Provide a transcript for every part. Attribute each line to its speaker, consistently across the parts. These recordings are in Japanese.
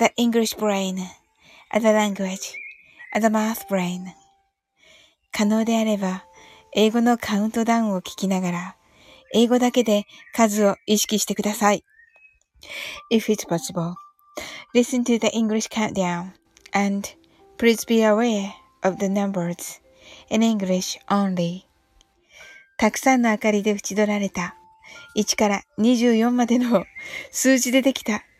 Speaker 1: the English brain, the language, the math brain. 可能であれば、英語のカウントダウンを聞きながら、英語だけで数を意識してください。If it's possible, listen to the English countdown and please be aware of the numbers in English only. たくさんの明かりで縁取られた1から24までの数字でできた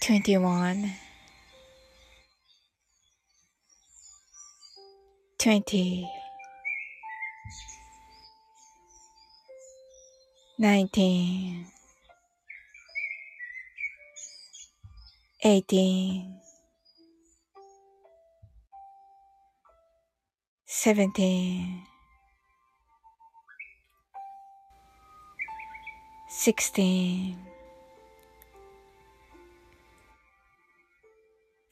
Speaker 1: 21 20 19 18 17 16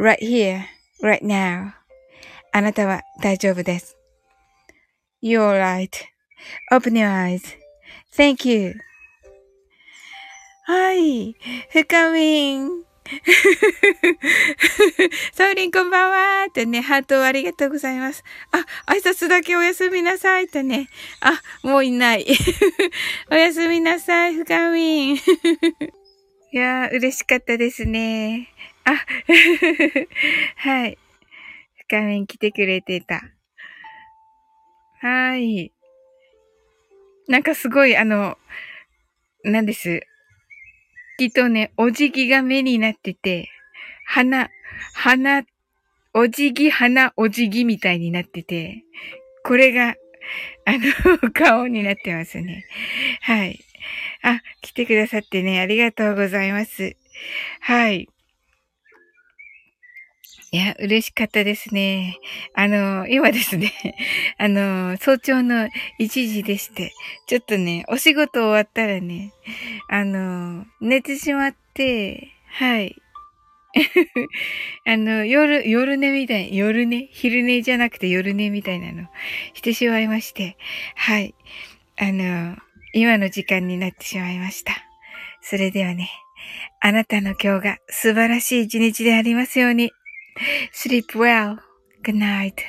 Speaker 1: right here, right now. あなたは大丈夫です。You're right.Open your eyes.Thank you. はい。深みん。サウリンこんばんはってね、ハートをありがとうございます。あ、挨拶だけおやすみなさいとね。あ、もういない。おやすみなさい、深みん。いやー、嬉しかったですね。あ、はい。画面来てくれてた。はい。なんかすごい、あの、なんです。きっとね、お辞儀が目になってて、鼻、鼻、お辞儀、鼻、お辞儀みたいになってて、これが、あの、顔になってますね。はい。あ、来てくださってね、ありがとうございます。はい。いや、嬉しかったですね。あの、今ですね、あの、早朝の1時でして、ちょっとね、お仕事終わったらね、あの、寝てしまって、はい。あの、夜、夜寝みたい、夜寝？昼寝じゃなくて夜寝みたいなのしてしまいまして、はい。あの、今の時間になってしまいました。それではね、あなたの今日が素晴らしい一日でありますように。Sleep well. Good night.